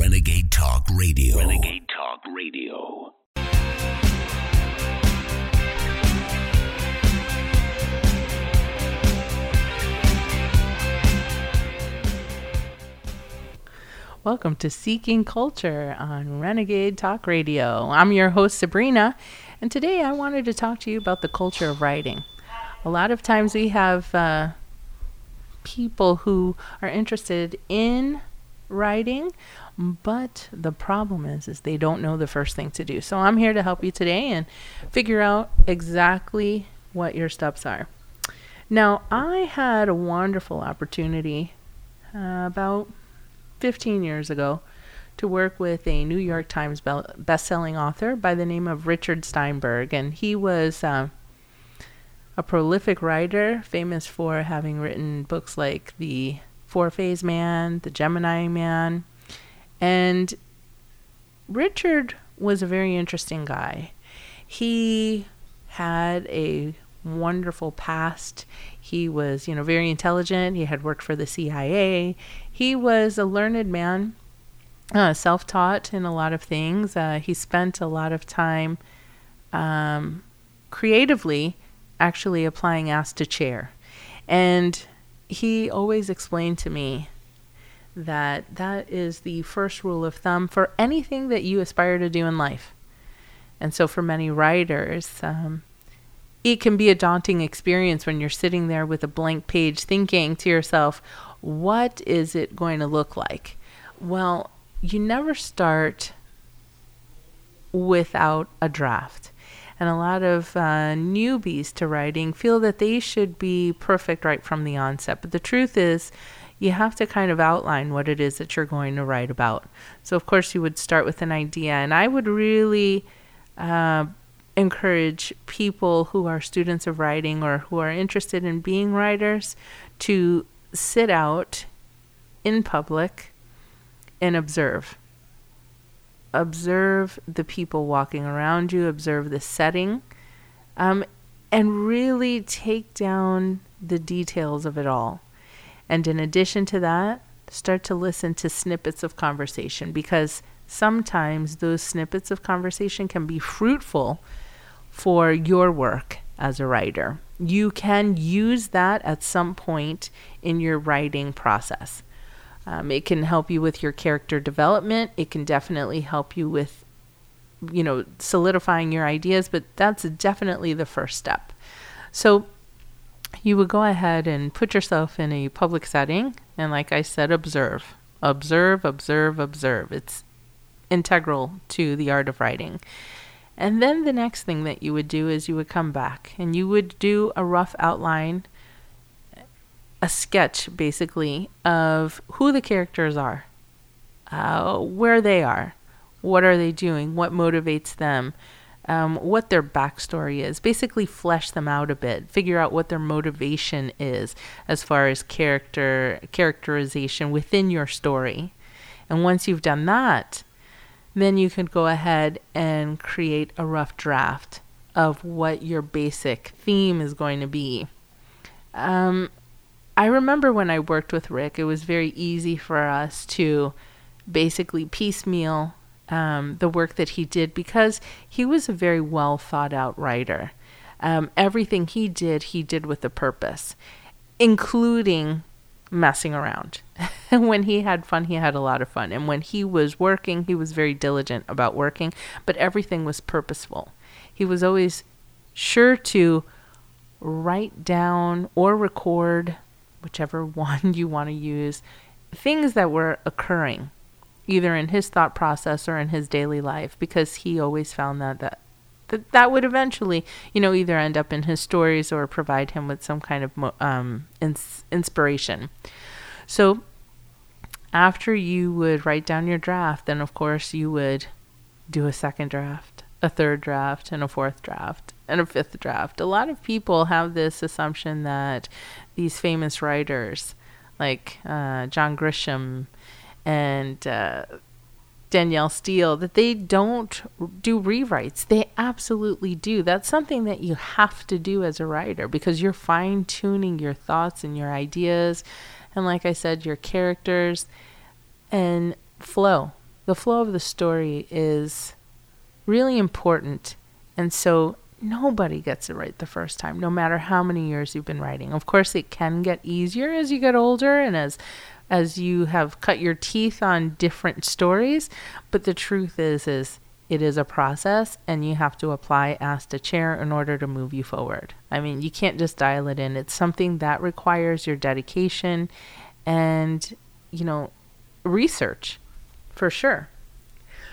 Renegade Talk Radio. Renegade Talk Radio. Welcome to Seeking Culture on Renegade Talk Radio. I'm your host, Sabrina, and today I wanted to talk to you about the culture of writing. A lot of times we have uh, people who are interested in writing, but the problem is is they don't know the first thing to do. So I'm here to help you today and figure out exactly what your steps are. Now, I had a wonderful opportunity uh, about 15 years ago to work with a New York Times best-selling author by the name of Richard Steinberg, and he was uh, a prolific writer, famous for having written books like The Four Phase Man, The Gemini Man, and Richard was a very interesting guy. He had a wonderful past. He was, you know, very intelligent. He had worked for the CIA. He was a learned man, uh, self taught in a lot of things. Uh, he spent a lot of time um, creatively actually applying ass to chair. And he always explained to me that that is the first rule of thumb for anything that you aspire to do in life. And so, for many writers, um, it can be a daunting experience when you're sitting there with a blank page thinking to yourself, what is it going to look like? Well, you never start without a draft. And a lot of uh, newbies to writing feel that they should be perfect right from the onset. But the truth is, you have to kind of outline what it is that you're going to write about. So, of course, you would start with an idea. And I would really uh, encourage people who are students of writing or who are interested in being writers to sit out in public and observe. Observe the people walking around you, observe the setting, um, and really take down the details of it all. And in addition to that, start to listen to snippets of conversation because sometimes those snippets of conversation can be fruitful for your work as a writer. You can use that at some point in your writing process. Um, it can help you with your character development. It can definitely help you with, you know, solidifying your ideas, but that's definitely the first step. So you would go ahead and put yourself in a public setting and, like I said, observe. Observe, observe, observe. It's integral to the art of writing. And then the next thing that you would do is you would come back and you would do a rough outline, a sketch basically of who the characters are, uh, where they are, what are they doing, what motivates them, um, what their backstory is. Basically, flesh them out a bit, figure out what their motivation is as far as character characterization within your story. And once you've done that, then you can go ahead and create a rough draft of what your basic theme is going to be. Um, I remember when I worked with Rick, it was very easy for us to basically piecemeal um, the work that he did because he was a very well thought out writer. Um, everything he did, he did with a purpose, including messing around. when he had fun, he had a lot of fun. And when he was working, he was very diligent about working, but everything was purposeful. He was always sure to write down or record, whichever one you want to use, things that were occurring either in his thought process or in his daily life because he always found that that that, that would eventually, you know, either end up in his stories or provide him with some kind of um, ins- inspiration. So, after you would write down your draft, then of course you would do a second draft, a third draft, and a fourth draft, and a fifth draft. A lot of people have this assumption that these famous writers, like uh, John Grisham and uh, Danielle Steel that they don't do rewrites. They absolutely do. That's something that you have to do as a writer because you're fine tuning your thoughts and your ideas. And like I said, your characters and flow. the flow of the story is really important. And so nobody gets it right the first time, no matter how many years you've been writing. Of course, it can get easier as you get older and as as you have cut your teeth on different stories, but the truth is is it is a process and you have to apply as to chair in order to move you forward. I mean, you can't just dial it in. It's something that requires your dedication and, you know, research for sure.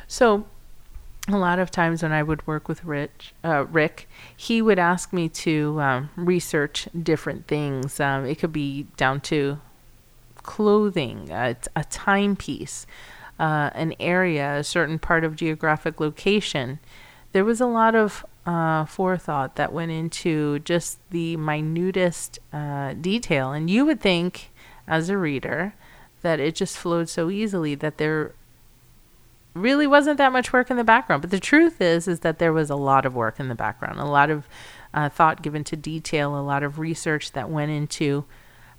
So, a lot of times when I would work with Rich, uh, Rick, he would ask me to um, research different things. Um, it could be down to clothing, a, a timepiece, uh, an area, a certain part of geographic location. There was a lot of uh, forethought that went into just the minutest uh, detail. And you would think, as a reader, that it just flowed so easily that there really wasn't that much work in the background. But the truth is, is that there was a lot of work in the background, a lot of uh, thought given to detail, a lot of research that went into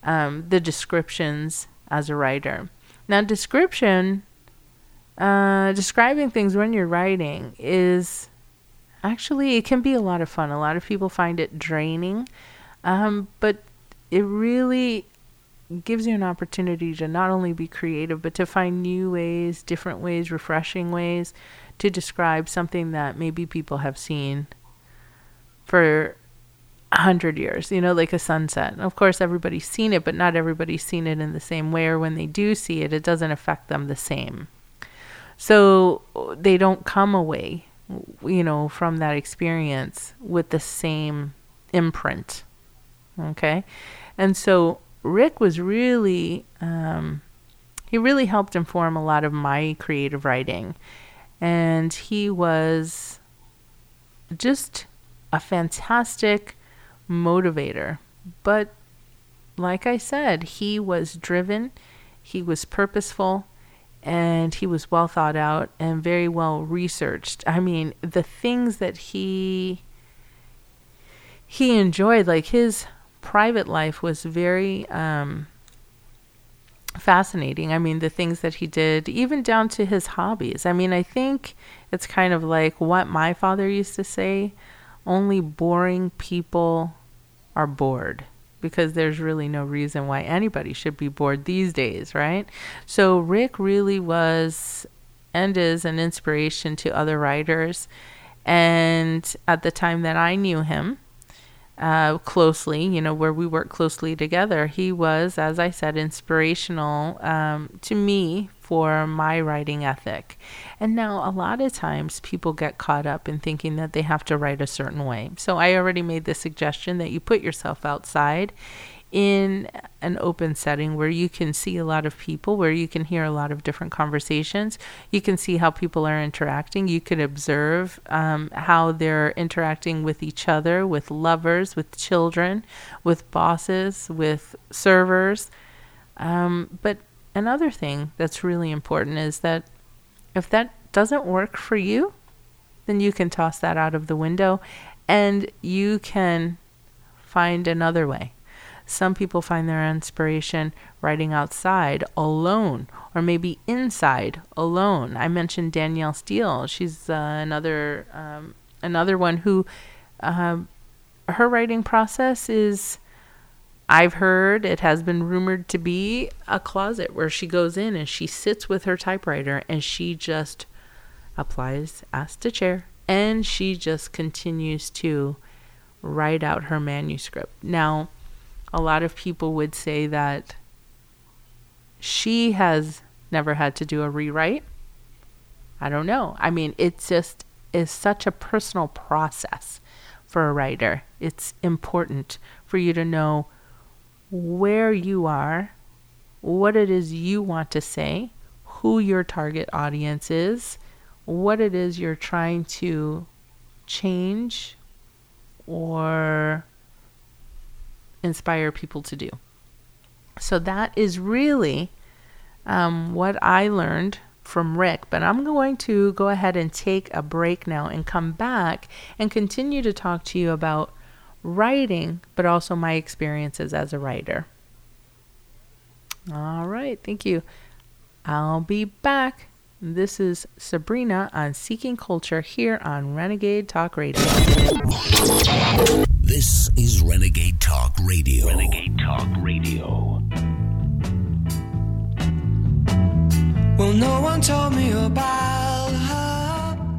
um, the descriptions as a writer. Now, description, uh, describing things when you're writing is actually it can be a lot of fun. A lot of people find it draining, um, but it really gives you an opportunity to not only be creative, but to find new ways, different ways, refreshing ways to describe something that maybe people have seen for hundred years, you know, like a sunset. And of course, everybody's seen it, but not everybody's seen it in the same way, or when they do see it, it doesn't affect them the same. So they don't come away, you know, from that experience with the same imprint. Okay. And so Rick was really, um, he really helped inform a lot of my creative writing. And he was just a fantastic motivator. But like I said, he was driven, he was purposeful, and he was well thought out and very well researched. I mean, the things that he he enjoyed, like his private life was very um, fascinating. I mean, the things that he did, even down to his hobbies. I mean, I think it's kind of like what my father used to say only boring people are bored because there's really no reason why anybody should be bored these days, right? So, Rick really was and is an inspiration to other writers. And at the time that I knew him, uh, closely, you know, where we work closely together. He was, as I said, inspirational um, to me for my writing ethic. And now, a lot of times, people get caught up in thinking that they have to write a certain way. So, I already made the suggestion that you put yourself outside in an open setting where you can see a lot of people, where you can hear a lot of different conversations. You can see how people are interacting. You can observe um, how they're interacting with each other, with lovers, with children, with bosses, with servers. Um, but another thing that's really important is that if that doesn't work for you, then you can toss that out of the window and you can find another way. Some people find their inspiration writing outside alone or maybe inside alone. I mentioned Danielle Steel. She's uh, another um, another one who uh, her writing process is I've heard it has been rumored to be a closet where she goes in and she sits with her typewriter and she just applies ask to chair and she just continues to write out her manuscript. Now, a lot of people would say that she has never had to do a rewrite. I don't know. I mean, it just is such a personal process for a writer. It's important for you to know where you are, what it is you want to say, who your target audience is, what it is you're trying to change or inspire people to do. So that is really um, what I learned from Rick. But I'm going to go ahead and take a break now and come back and continue to talk to you about writing, but also my experiences as a writer. All right, thank you. I'll be back This is Sabrina on Seeking Culture here on Renegade Talk Radio. This is Renegade Talk Radio. Renegade Talk Radio. Well, no one told me about her,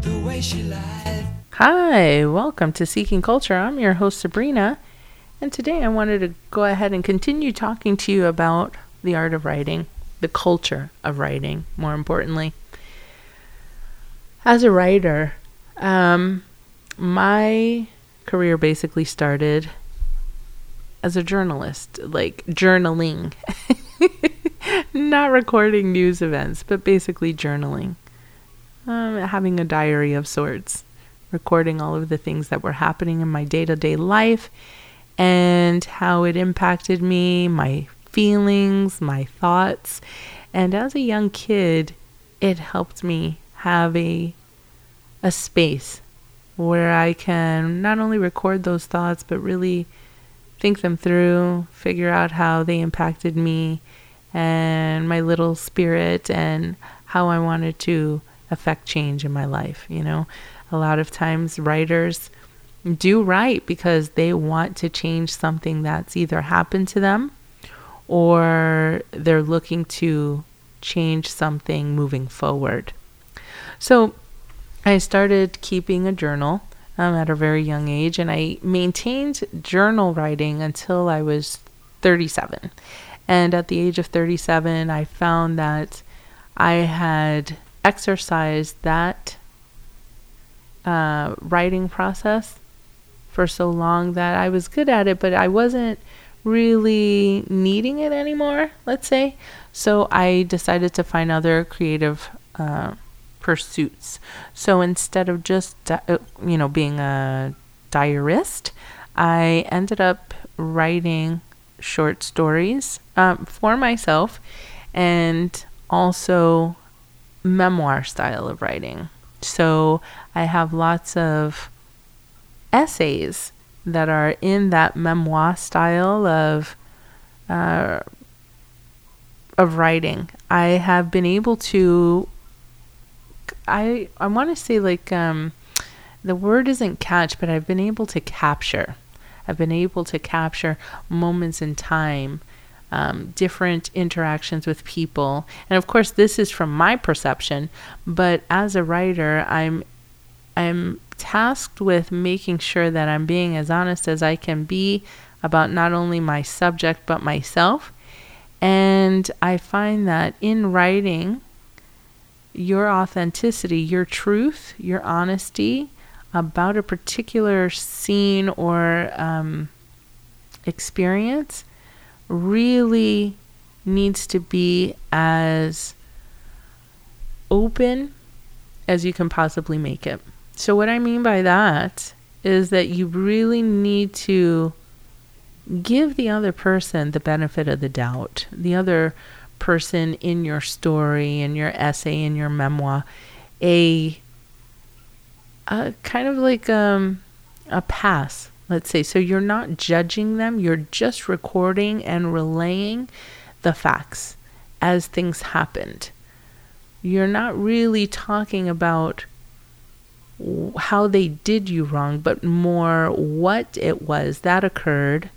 the way she lied. Hi, welcome to Seeking Culture. I'm your host, Sabrina, and today I wanted to go ahead and continue talking to you about the art of writing, the culture of writing, more importantly. As a writer, um, my career basically started as a journalist, like journaling. Not recording news events, but basically journaling. Um, having a diary of sorts, recording all of the things that were happening in my day to day life and how it impacted me, my feelings, my thoughts. And as a young kid, it helped me have a, a space where I can not only record those thoughts, but really think them through, figure out how they impacted me and my little spirit and how I wanted to affect change in my life. You know, a lot of times writers do write because they want to change something that's either happened to them or they're looking to change something moving forward. So I started keeping a journal um, at a very young age, and I maintained journal writing until I was 37. And at the age of 37, I found that I had exercised that uh, writing process for so long that I was good at it, but I wasn't really needing it anymore, let's say. So I decided to find other creative uh, pursuits. So instead of just, uh, you know, being a diarist, I ended up writing short stories um, for myself and also memoir style of writing. So I have lots of essays that are in that memoir style of uh, of writing. I have been able to. I I want to say like um, the word isn't catch, but I've been able to capture I've been able to capture moments in time, um, different interactions with people. And of course, this is from my perception, but as a writer, I'm I'm tasked with making sure that I'm being as honest as I can be about not only my subject but myself. And I find that in writing, your authenticity, your truth, your honesty, about a particular scene or um, experience really needs to be as open as you can possibly make it. So, what I mean by that is that you really need to give the other person the benefit of the doubt, the other person in your story, in your essay, in your memoir, a a kind of like um, a pass, let's say. So you're not judging them, you're just recording and relaying the facts as things happened. You're not really talking about how they did you wrong, but more what it was that occurred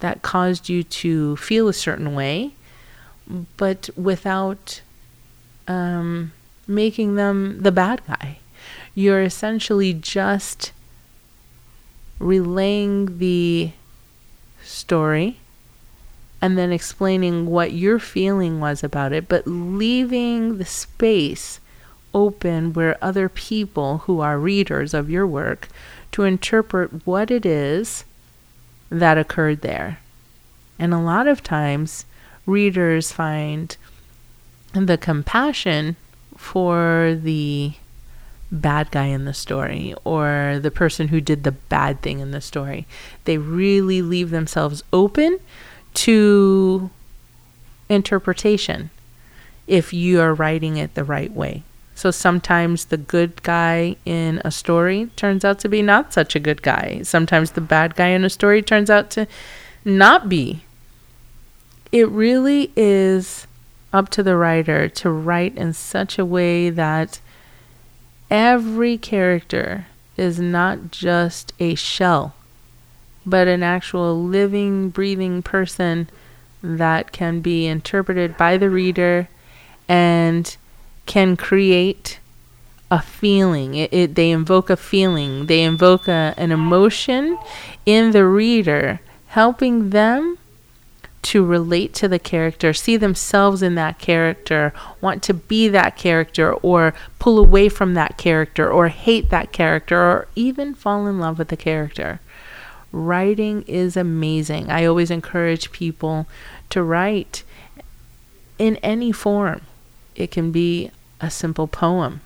that caused you to feel a certain way, but without um, making them the bad guy you're essentially just relaying the story and then explaining what your feeling was about it, but leaving the space open where other people who are readers of your work to interpret what it is that occurred there. And a lot of times, readers find the compassion for the bad guy in the story or the person who did the bad thing in the story. They really leave themselves open to interpretation if you are writing it the right way. So sometimes the good guy in a story turns out to be not such a good guy. Sometimes the bad guy in a story turns out to not be. It really is up to the writer to write in such a way that every character is not just a shell, but an actual living, breathing person that can be interpreted by the reader and can create a feeling. It, it, they invoke a feeling, they invoke a, an emotion in the reader, helping them to relate to the character, see themselves in that character, want to be that character, or pull away from that character, or hate that character, or even fall in love with the character. Writing is amazing. I always encourage people to write in any form. It can be a simple poem,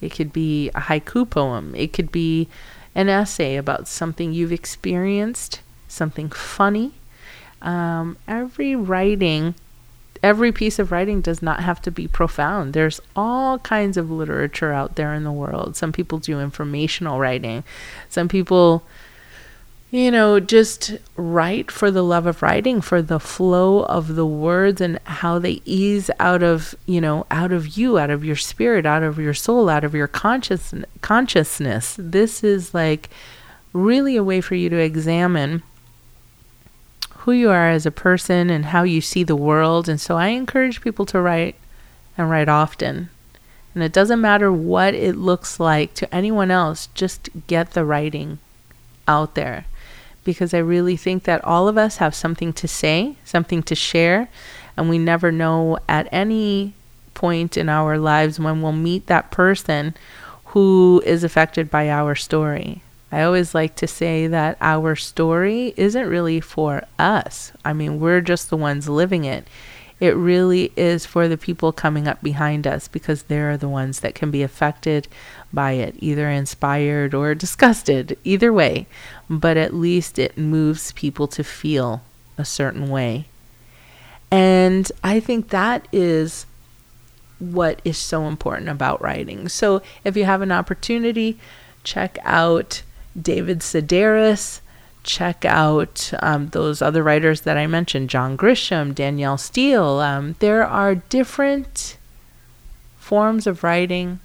it could be a haiku poem, it could be an essay about something you've experienced, something funny. Um, every writing, every piece of writing does not have to be profound. There's all kinds of literature out there in the world. Some people do informational writing, some people you know, just write for the love of writing, for the flow of the words and how they ease out of, you know, out of you, out of your spirit, out of your soul, out of your conscious consciousness. This is like really a way for you to examine who you are as a person and how you see the world. And so I encourage people to write and write often. And it doesn't matter what it looks like to anyone else, just get the writing out there because I really think that all of us have something to say, something to share, and we never know at any point in our lives when we'll meet that person who is affected by our story. I always like to say that our story isn't really for us. I mean, we're just the ones living it. It really is for the people coming up behind us because they're the ones that can be affected by it, either inspired or disgusted, either way. But at least it moves people to feel a certain way. And I think that is what is so important about writing. So if you have an opportunity, check out David Sedaris check out um, those other writers that I mentioned John Grisham, Danielle Steel. Um, there are different forms of writing.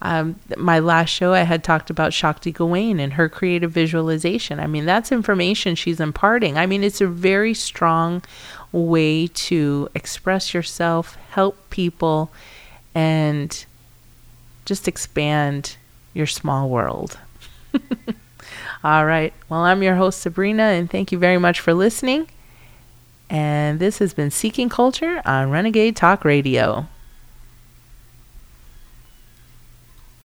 Um, my last show, I had talked about Shakti Gawain and her creative visualization. I mean, that's information she's imparting. I mean, it's a very strong way to express yourself, help people, and just expand your small world. All right. Well, I'm your host, Sabrina, and thank you very much for listening. And this has been Seeking Culture on Renegade Talk Radio.